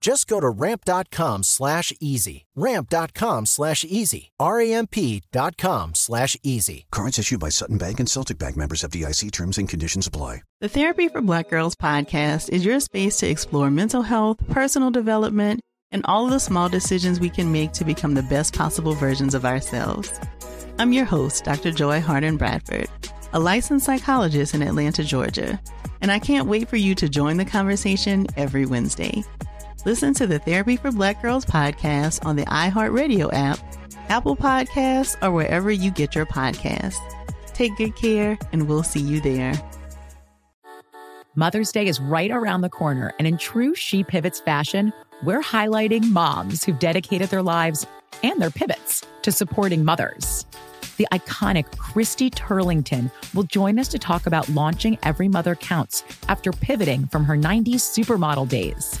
Just go to ramp.com slash easy. Ramp.com slash easy. R-A-M-P.com slash easy. Cards issued by Sutton Bank and Celtic Bank members FDIC terms and conditions apply. The Therapy for Black Girls podcast is your space to explore mental health, personal development, and all of the small decisions we can make to become the best possible versions of ourselves. I'm your host, Dr. Joy Harden Bradford, a licensed psychologist in Atlanta, Georgia, and I can't wait for you to join the conversation every Wednesday. Listen to the Therapy for Black Girls podcast on the iHeartRadio app, Apple Podcasts, or wherever you get your podcasts. Take good care, and we'll see you there. Mother's Day is right around the corner, and in true She Pivots fashion, we're highlighting moms who've dedicated their lives and their pivots to supporting mothers. The iconic Christy Turlington will join us to talk about launching Every Mother Counts after pivoting from her 90s supermodel days.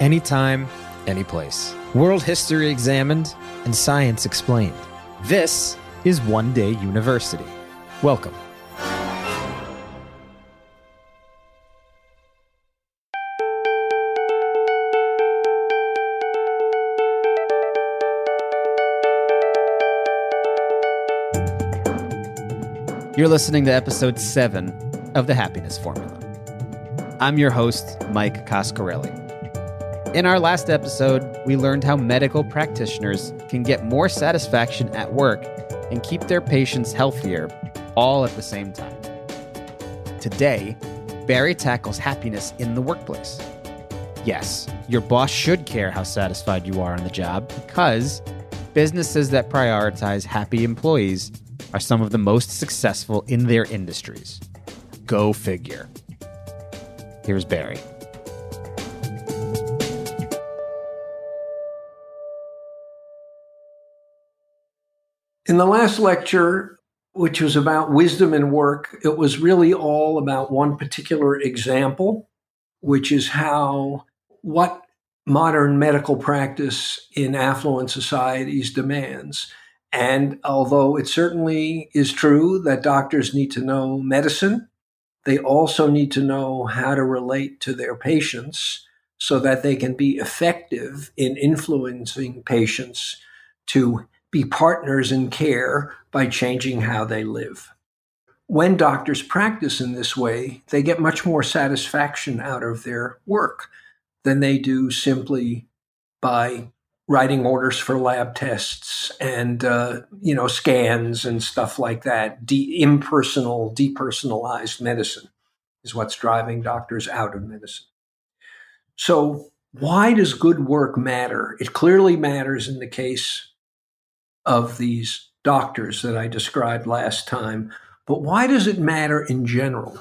Anytime, anyplace. World history examined and science explained. This is One Day University. Welcome. You're listening to episode 7 of The Happiness Formula. I'm your host, Mike Coscarelli. In our last episode, we learned how medical practitioners can get more satisfaction at work and keep their patients healthier all at the same time. Today, Barry tackles happiness in the workplace. Yes, your boss should care how satisfied you are on the job because businesses that prioritize happy employees are some of the most successful in their industries. Go figure. Here's Barry. In the last lecture, which was about wisdom and work, it was really all about one particular example, which is how what modern medical practice in affluent societies demands. And although it certainly is true that doctors need to know medicine, they also need to know how to relate to their patients so that they can be effective in influencing patients to be partners in care by changing how they live. When doctors practice in this way, they get much more satisfaction out of their work than they do simply by writing orders for lab tests and uh, you know scans and stuff like that. De- impersonal, depersonalized medicine is what's driving doctors out of medicine. So, why does good work matter? It clearly matters in the case of these doctors that I described last time. But why does it matter in general?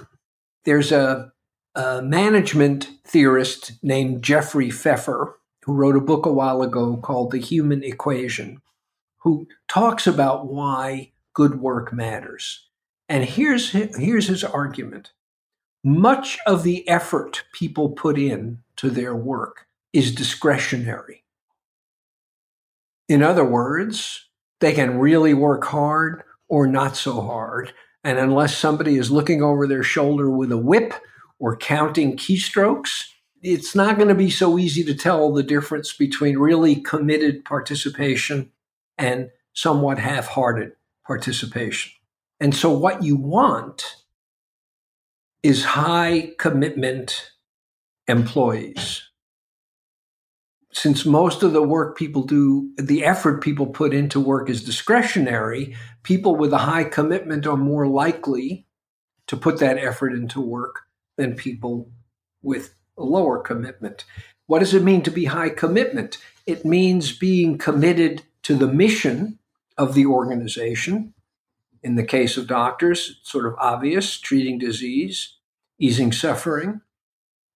There's a, a management theorist named Jeffrey Pfeffer who wrote a book a while ago called The Human Equation, who talks about why good work matters. And here's, here's his argument much of the effort people put in to their work is discretionary. In other words, they can really work hard or not so hard. And unless somebody is looking over their shoulder with a whip or counting keystrokes, it's not going to be so easy to tell the difference between really committed participation and somewhat half hearted participation. And so, what you want is high commitment employees. Since most of the work people do, the effort people put into work is discretionary, people with a high commitment are more likely to put that effort into work than people with a lower commitment. What does it mean to be high commitment? It means being committed to the mission of the organization. In the case of doctors, it's sort of obvious, treating disease, easing suffering.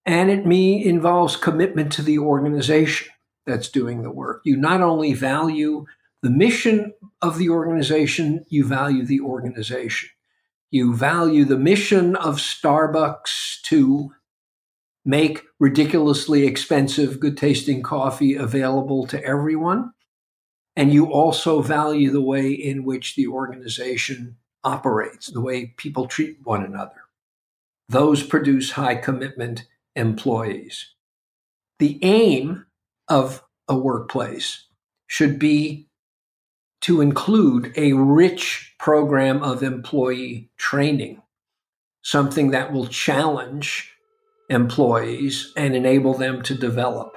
And it me involves commitment to the organization that's doing the work. You not only value the mission of the organization, you value the organization. You value the mission of Starbucks to make ridiculously expensive, good tasting coffee available to everyone. And you also value the way in which the organization operates, the way people treat one another. Those produce high commitment employees. The aim of a workplace should be to include a rich program of employee training, something that will challenge employees and enable them to develop.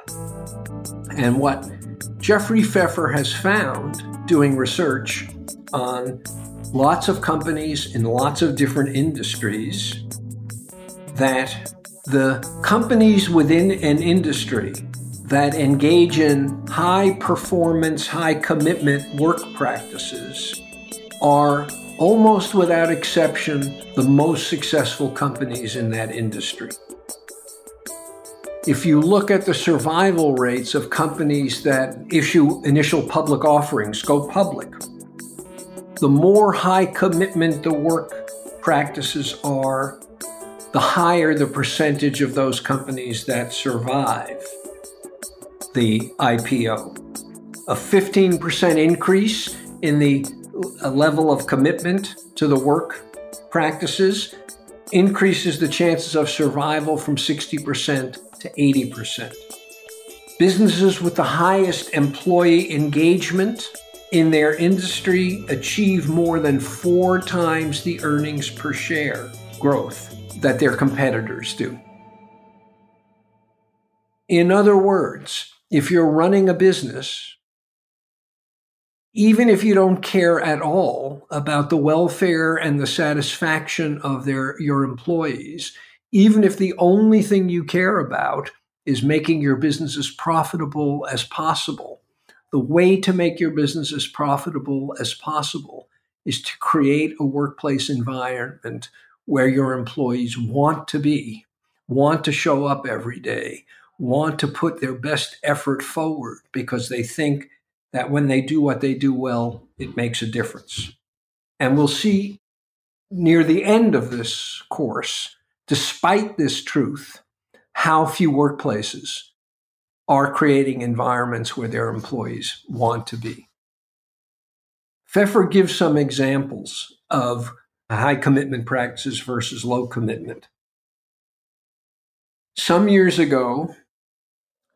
And what Jeffrey Pfeffer has found doing research on lots of companies in lots of different industries that the companies within an industry that engage in high performance, high commitment work practices are almost without exception the most successful companies in that industry. If you look at the survival rates of companies that issue initial public offerings, go public, the more high commitment the work practices are, the higher the percentage of those companies that survive the IPO. A 15% increase in the level of commitment to the work practices increases the chances of survival from 60% to 80%. Businesses with the highest employee engagement in their industry achieve more than four times the earnings per share growth that their competitors do. In other words, if you're running a business, even if you don't care at all about the welfare and the satisfaction of their your employees, even if the only thing you care about is making your business as profitable as possible, the way to make your business as profitable as possible is to create a workplace environment where your employees want to be, want to show up every day, want to put their best effort forward because they think that when they do what they do well, it makes a difference. And we'll see near the end of this course, despite this truth, how few workplaces are creating environments where their employees want to be. Pfeffer gives some examples of high commitment practices versus low commitment. Some years ago,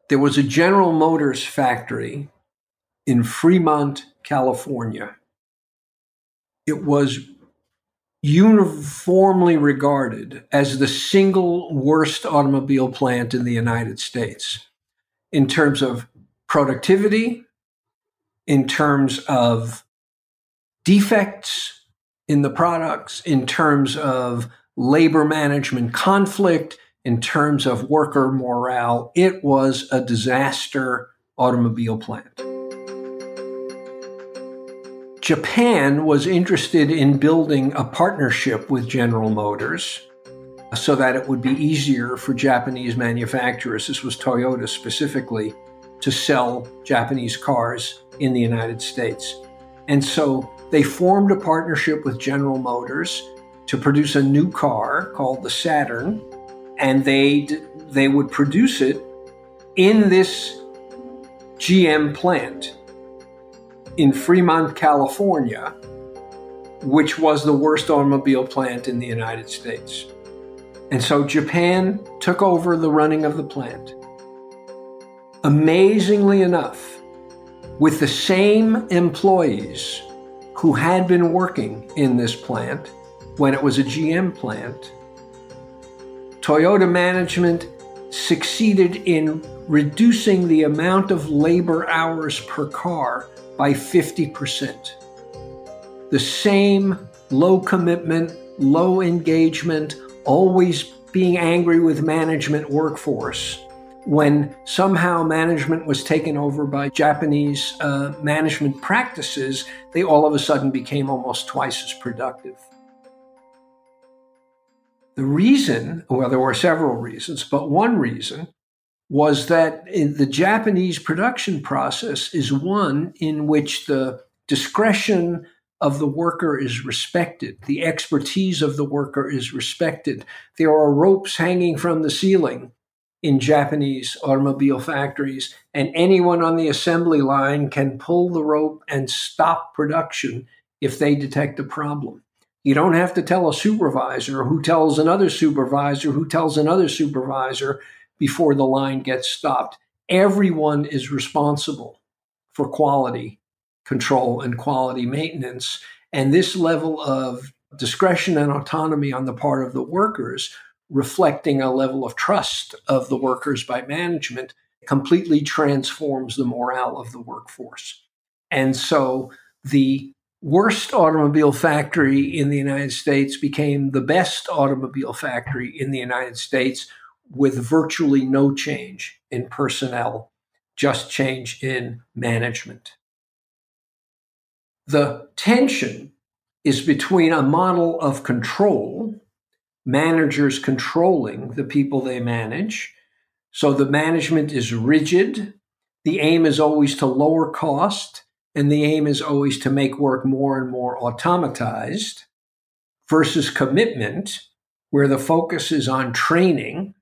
there was a General Motors factory in Fremont, California. It was uniformly regarded as the single worst automobile plant in the United States in terms of productivity, in terms of defects in the products, in terms of labor management conflict, in terms of worker morale. It was a disaster automobile plant. Japan was interested in building a partnership with General Motors so that it would be easier for Japanese manufacturers, this was Toyota specifically, to sell Japanese cars in the United States. And so they formed a partnership with General Motors to produce a new car called the Saturn, and they they would produce it in this GM plant in Fremont, California, which was the worst automobile plant in the United States. And so Japan took over the running of the plant. Amazingly enough, with the same employees who had been working in this plant when it was a GM plant, Toyota management succeeded in reducing the amount of labor hours per car by 50%. The same low commitment, low engagement, always being angry with management workforce. When somehow management was taken over by Japanese uh, management practices, they all of a sudden became almost twice as productive. The reason, well, there were several reasons, but one reason was that the Japanese production process is one in which the discretion of the worker is respected, the expertise of the worker is respected. There are ropes hanging from the ceiling in Japanese automobile factories, and anyone on the assembly line can pull the rope and stop production if they detect a problem. You don't have to tell a supervisor who tells another supervisor who tells another supervisor before the line gets stopped. Everyone is responsible for quality control and quality maintenance. And this level of discretion and autonomy on the part of the workers, reflecting a level of trust of the workers by management, completely transforms the morale of the workforce. And so the worst automobile factory in the United States became the best automobile factory in the United States with virtually no change in personnel, just change in management. The tension is between a model of control, managers controlling the people they manage. So the management is rigid. The aim is always to lower cost, and the aim is always to make work more and more automatized, versus commitment, where the focus is on training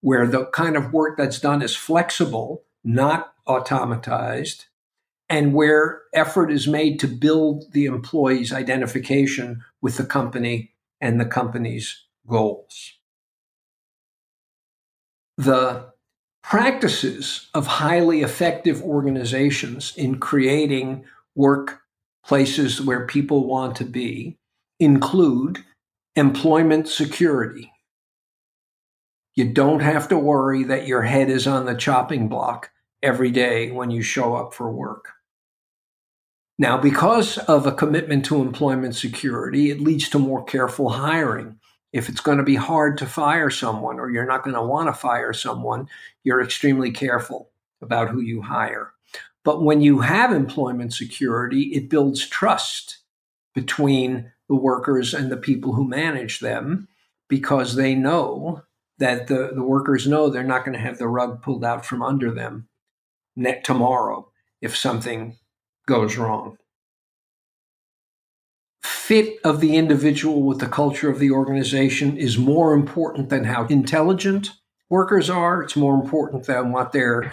where the kind of work that's done is flexible, not automatized, and where effort is made to build the employee's identification with the company and the company's goals. The practices of highly effective organizations in creating workplaces where people want to be include employment security, you don't have to worry that your head is on the chopping block every day when you show up for work. Now, because of a commitment to employment security, it leads to more careful hiring. If it's going to be hard to fire someone or you're not going to want to fire someone, you're extremely careful about who you hire. But when you have employment security, it builds trust between the workers and the people who manage them because they know that the, the workers know they're not going to have the rug pulled out from under them tomorrow if something goes wrong. Fit of the individual with the culture of the organization is more important than how intelligent workers are. It's more important than what their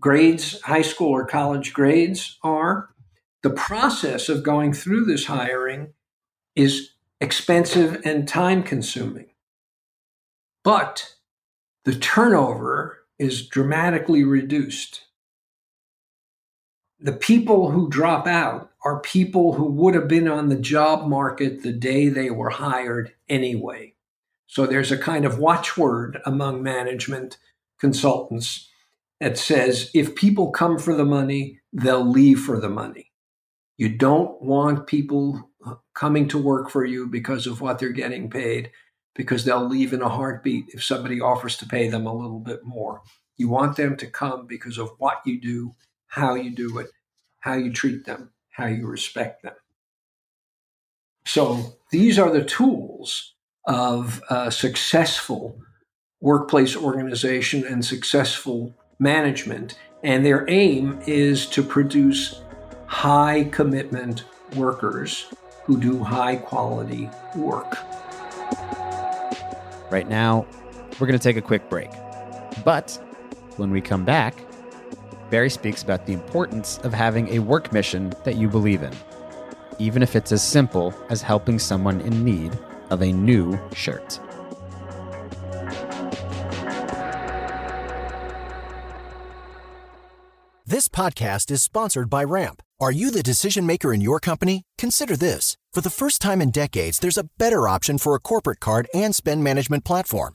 grades, high school or college grades are. The process of going through this hiring is expensive and time consuming. But the turnover is dramatically reduced. The people who drop out are people who would have been on the job market the day they were hired anyway. So there's a kind of watchword among management consultants that says if people come for the money, they'll leave for the money. You don't want people coming to work for you because of what they're getting paid because they'll leave in a heartbeat if somebody offers to pay them a little bit more. You want them to come because of what you do, how you do it, how you treat them, how you respect them. So these are the tools of a successful workplace organization and successful management. And their aim is to produce high commitment workers who do high quality work. Right now, we're going to take a quick break. But when we come back, Barry speaks about the importance of having a work mission that you believe in, even if it's as simple as helping someone in need of a new shirt. This podcast is sponsored by Ramp. Are you the decision maker in your company? Consider this. For the first time in decades, there's a better option for a corporate card and spend management platform.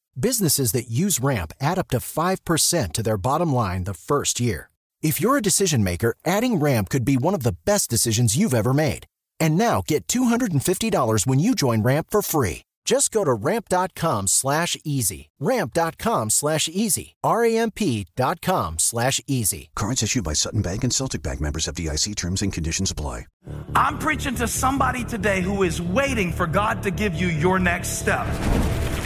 Businesses that use Ramp add up to 5% to their bottom line the first year. If you're a decision maker, adding Ramp could be one of the best decisions you've ever made. And now get $250 when you join Ramp for free. Just go to ramp.com slash easy. Ramp.com slash easy. R-A-M-P.com slash easy. Cards issued by Sutton Bank and Celtic Bank members FDIC terms and conditions apply. I'm preaching to somebody today who is waiting for God to give you your next step.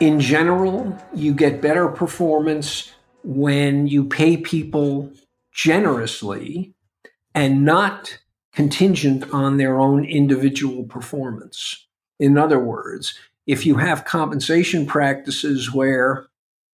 In general, you get better performance when you pay people generously and not contingent on their own individual performance. In other words, if you have compensation practices where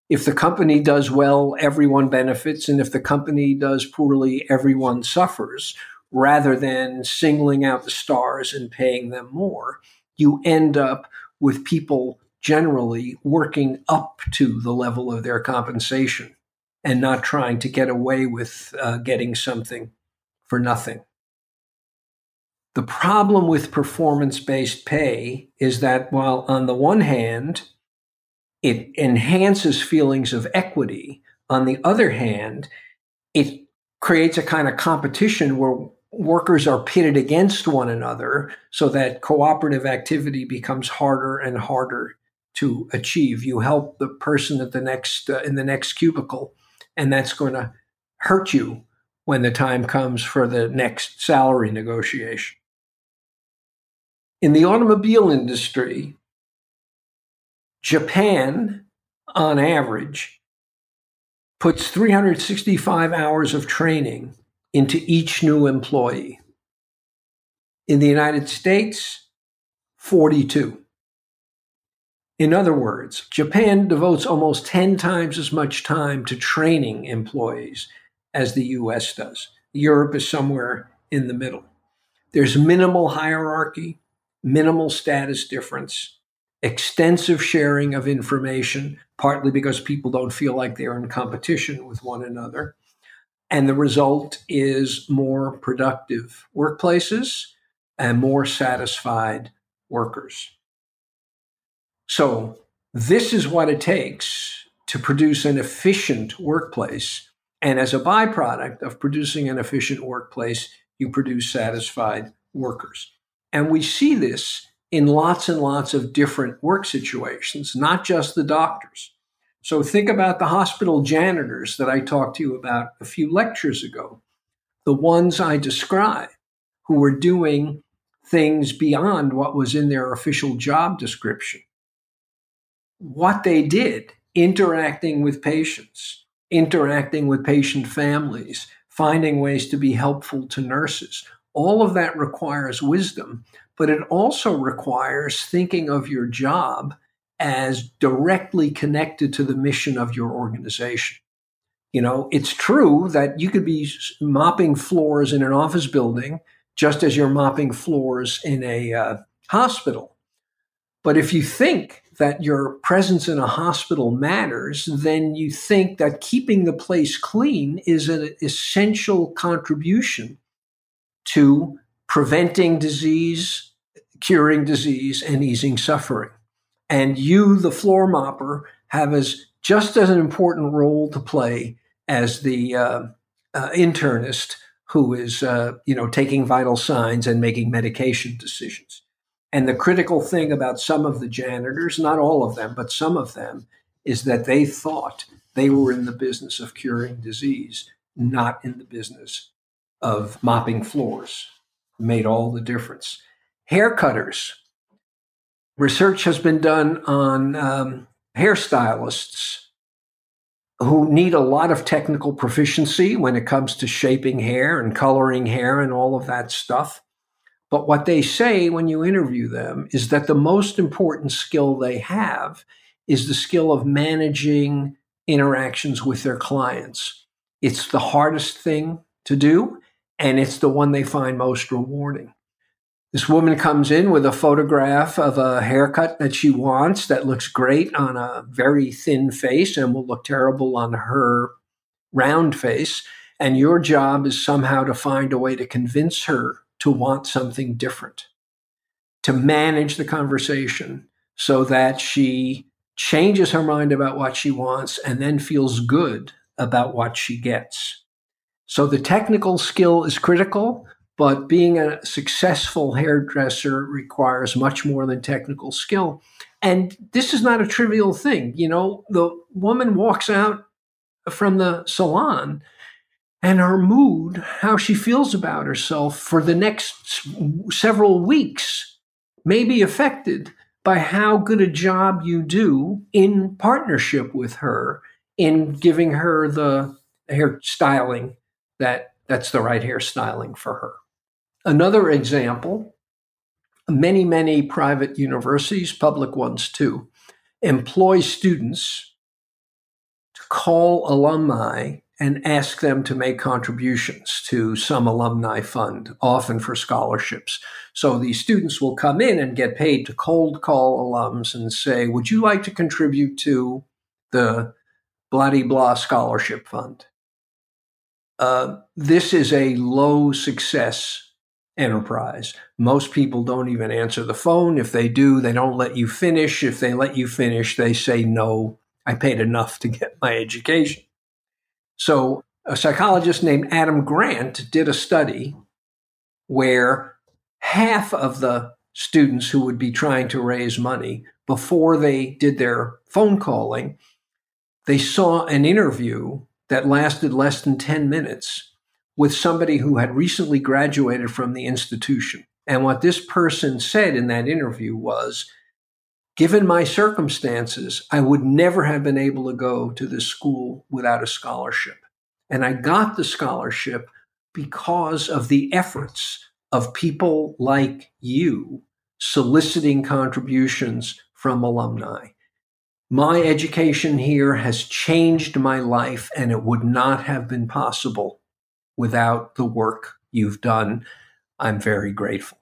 if the company does well, everyone benefits, and if the company does poorly, everyone suffers, rather than singling out the stars and paying them more, you end up with people generally working up to the level of their compensation and not trying to get away with uh, getting something for nothing. The problem with performance based pay is that while on the one hand, it enhances feelings of equity, on the other hand, it creates a kind of competition where workers are pitted against one another so that cooperative activity becomes harder and harder to achieve. You help the person at the next uh, in the next cubicle, and that's going to hurt you when the time comes for the next salary negotiation. In the automobile industry, Japan, on average, puts 365 hours of training into each new employee. In the United States, 42. In other words, Japan devotes almost 10 times as much time to training employees as the US does. Europe is somewhere in the middle. There's minimal hierarchy, minimal status difference, extensive sharing of information, partly because people don't feel like they're in competition with one another. And the result is more productive workplaces and more satisfied workers. So, this is what it takes to produce an efficient workplace. And as a byproduct of producing an efficient workplace, you produce satisfied workers. And we see this in lots and lots of different work situations, not just the doctors. So think about the hospital janitors that I talked to you about a few lectures ago, the ones I described who were doing things beyond what was in their official job description. What they did, interacting with patients, interacting with patient families, finding ways to be helpful to nurses, all of that requires wisdom, but it also requires thinking of your job as directly connected to the mission of your organization. You know, it's true that you could be mopping floors in an office building just as you're mopping floors in a uh, hospital. But if you think that your presence in a hospital matters, then you think that keeping the place clean is an essential contribution to preventing disease, curing disease, and easing suffering. And you, the floor mopper, have as just as an important role to play as the uh, uh, internist who is, uh, you know, taking vital signs and making medication decisions. And the critical thing about some of the janitors, not all of them, but some of them, is that they thought they were in the business of curing disease, not in the business of mopping floors. Made all the difference. Hair cutters research has been done on um, hairstylists who need a lot of technical proficiency when it comes to shaping hair and coloring hair and all of that stuff. But what they say when you interview them is that the most important skill they have is the skill of managing interactions with their clients. It's the hardest thing to do, and it's the one they find most rewarding. This woman comes in with a photograph of a haircut that she wants that looks great on a very thin face and will look terrible on her round face. And your job is somehow to find a way to convince her to want something different, to manage the conversation so that she changes her mind about what she wants and then feels good about what she gets. So the technical skill is critical, but being a successful hairdresser requires much more than technical skill. And this is not a trivial thing. You know, the woman walks out from the salon and her mood, how she feels about herself for the next several weeks may be affected by how good a job you do in partnership with her in giving her the hair styling that that's the right hair styling for her. Another example many, many private universities, public ones too, employ students to call alumni and ask them to make contributions to some alumni fund, often for scholarships. So these students will come in and get paid to cold call alums and say, Would you like to contribute to the blah blah scholarship fund? Uh, this is a low success enterprise. Most people don't even answer the phone. If they do, they don't let you finish. If they let you finish, they say, no, I paid enough to get my education. So a psychologist named Adam Grant did a study where half of the students who would be trying to raise money before they did their phone calling, they saw an interview that lasted less than 10 minutes with somebody who had recently graduated from the institution. And what this person said in that interview was given my circumstances, I would never have been able to go to this school without a scholarship. And I got the scholarship because of the efforts of people like you soliciting contributions from alumni. My education here has changed my life, and it would not have been possible without the work you've done. I'm very grateful.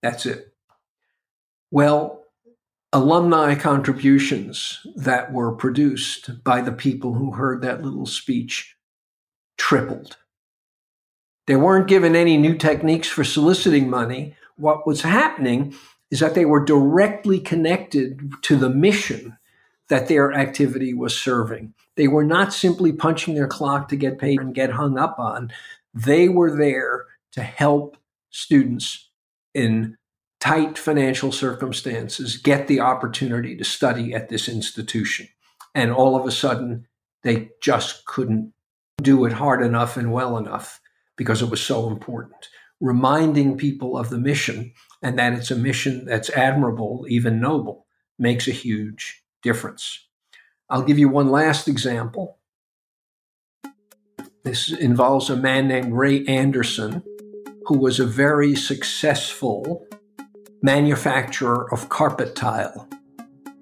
That's it. Well, alumni contributions that were produced by the people who heard that little speech tripled. They weren't given any new techniques for soliciting money. What was happening is that they were directly connected to the mission that their activity was serving. They were not simply punching their clock to get paid and get hung up on. They were there to help students in tight financial circumstances get the opportunity to study at this institution. And all of a sudden, they just couldn't do it hard enough and well enough because it was so important. Reminding people of the mission and that it's a mission that's admirable, even noble, makes a huge difference. I'll give you one last example. This involves a man named Ray Anderson, who was a very successful manufacturer of carpet tile.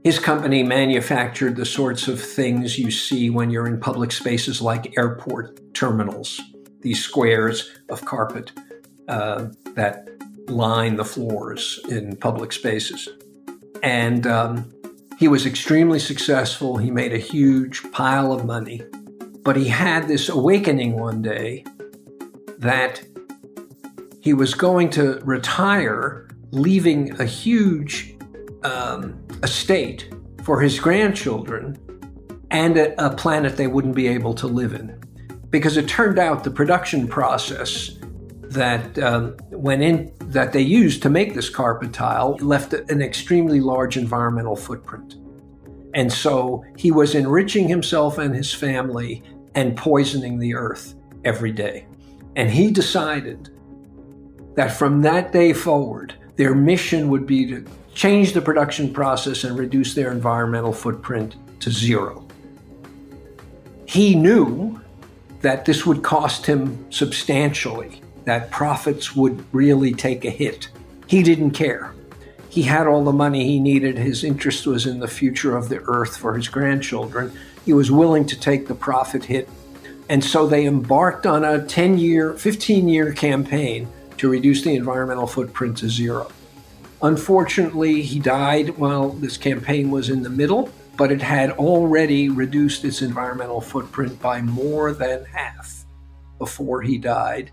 His company manufactured the sorts of things you see when you're in public spaces like airport terminals, these squares of carpet uh, that line the floors in public spaces. And um, he was extremely successful. He made a huge pile of money. But he had this awakening one day that he was going to retire, leaving a huge um, estate for his grandchildren and a, a planet they wouldn't be able to live in. Because it turned out the production process that um, went in that they used to make this carpet tile left an extremely large environmental footprint. And so he was enriching himself and his family and poisoning the earth every day. And he decided that from that day forward, their mission would be to change the production process and reduce their environmental footprint to zero. He knew that this would cost him substantially, that profits would really take a hit. He didn't care. He had all the money he needed. His interest was in the future of the earth for his grandchildren. He was willing to take the profit hit. And so they embarked on a 10 year, 15 year campaign to reduce the environmental footprint to zero. Unfortunately, he died while this campaign was in the middle, but it had already reduced its environmental footprint by more than half before he died.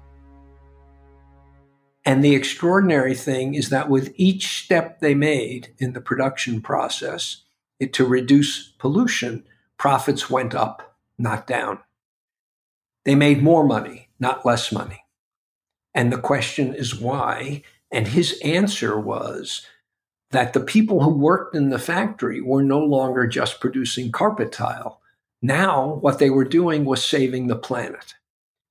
And the extraordinary thing is that with each step they made in the production process it, to reduce pollution, profits went up, not down. They made more money, not less money. And the question is why? And his answer was that the people who worked in the factory were no longer just producing carpet tile. Now, what they were doing was saving the planet.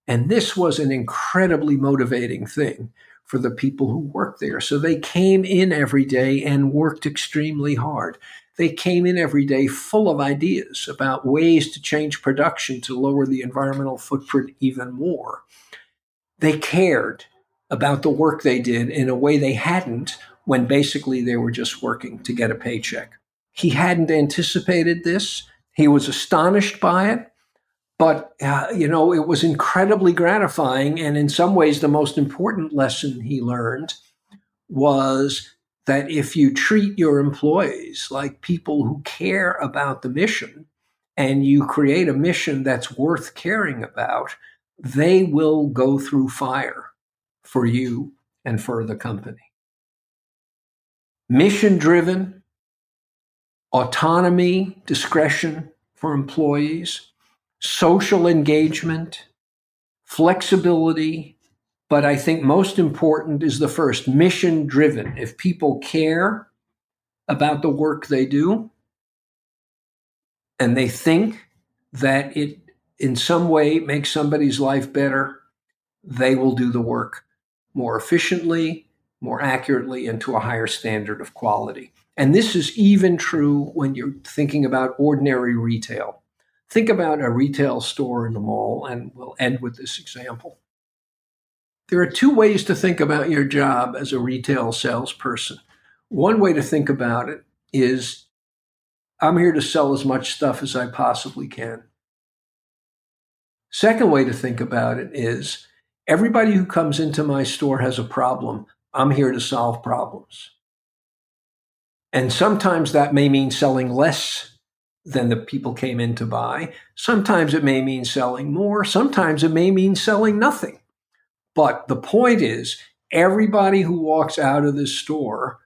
And this was an incredibly motivating thing for the people who worked there. So they came in every day and worked extremely hard. They came in every day full of ideas about ways to change production to lower the environmental footprint even more they cared about the work they did in a way they hadn't when basically they were just working to get a paycheck. He hadn't anticipated this. He was astonished by it, but uh, you know, it was incredibly gratifying and in some ways the most important lesson he learned was that if you treat your employees like people who care about the mission and you create a mission that's worth caring about, they will go through fire for you and for the company. Mission driven, autonomy, discretion for employees, social engagement, flexibility, but I think most important is the first mission driven. If people care about the work they do and they think that it in some way make somebody's life better, they will do the work more efficiently, more accurately, and to a higher standard of quality. And this is even true when you're thinking about ordinary retail. Think about a retail store in the mall, and we'll end with this example. There are two ways to think about your job as a retail salesperson. One way to think about it is I'm here to sell as much stuff as I possibly can. Second way to think about it is everybody who comes into my store has a problem. I'm here to solve problems. And sometimes that may mean selling less than the people came in to buy. Sometimes it may mean selling more, sometimes it may mean selling nothing. But the point is, everybody who walks out of this store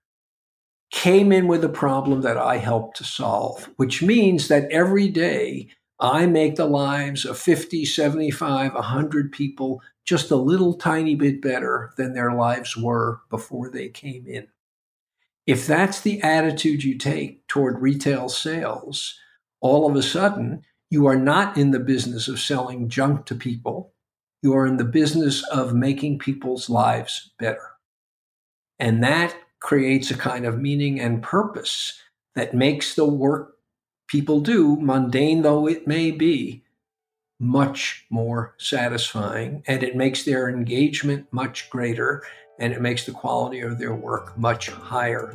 came in with a problem that I helped to solve, which means that every day I make the lives of 50, 75, 100 people just a little tiny bit better than their lives were before they came in. If that's the attitude you take toward retail sales, all of a sudden you are not in the business of selling junk to people. You are in the business of making people's lives better. And that creates a kind of meaning and purpose that makes the work people do, mundane though it may be, much more satisfying. And it makes their engagement much greater and it makes the quality of their work much higher.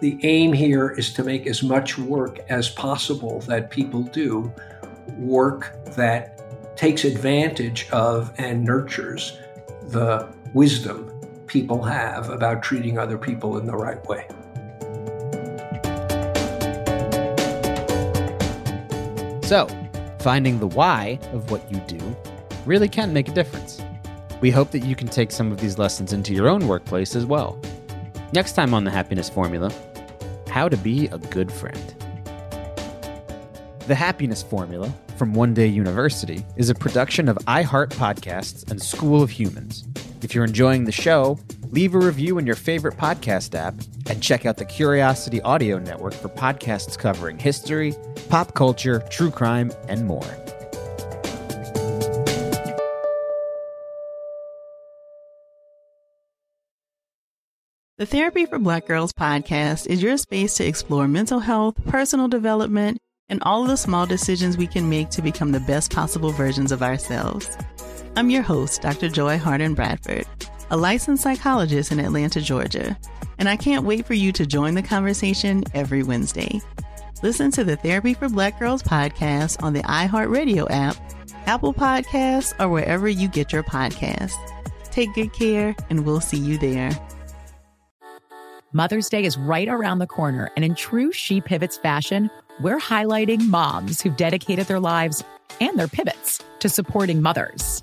The aim here is to make as much work as possible that people do, work that takes advantage of and nurtures the wisdom people have about treating other people in the right way. So, finding the why of what you do really can make a difference. We hope that you can take some of these lessons into your own workplace as well. Next time on the Happiness Formula, how to be a good friend. The Happiness Formula from One Day University is a production of iHeart Podcasts and School of Humans. If you're enjoying the show, leave a review in your favorite podcast app and check out the Curiosity Audio Network for podcasts covering history, pop culture, true crime, and more. The Therapy for Black Girls podcast is your space to explore mental health, personal development, and all of the small decisions we can make to become the best possible versions of ourselves. I'm your host, Dr. Joy Harden Bradford, a licensed psychologist in Atlanta, Georgia, and I can't wait for you to join the conversation every Wednesday. Listen to the Therapy for Black Girls podcast on the iHeartRadio app, Apple Podcasts, or wherever you get your podcasts. Take good care, and we'll see you there. Mother's Day is right around the corner, and in true She Pivots fashion, we're highlighting moms who've dedicated their lives and their pivots to supporting mothers.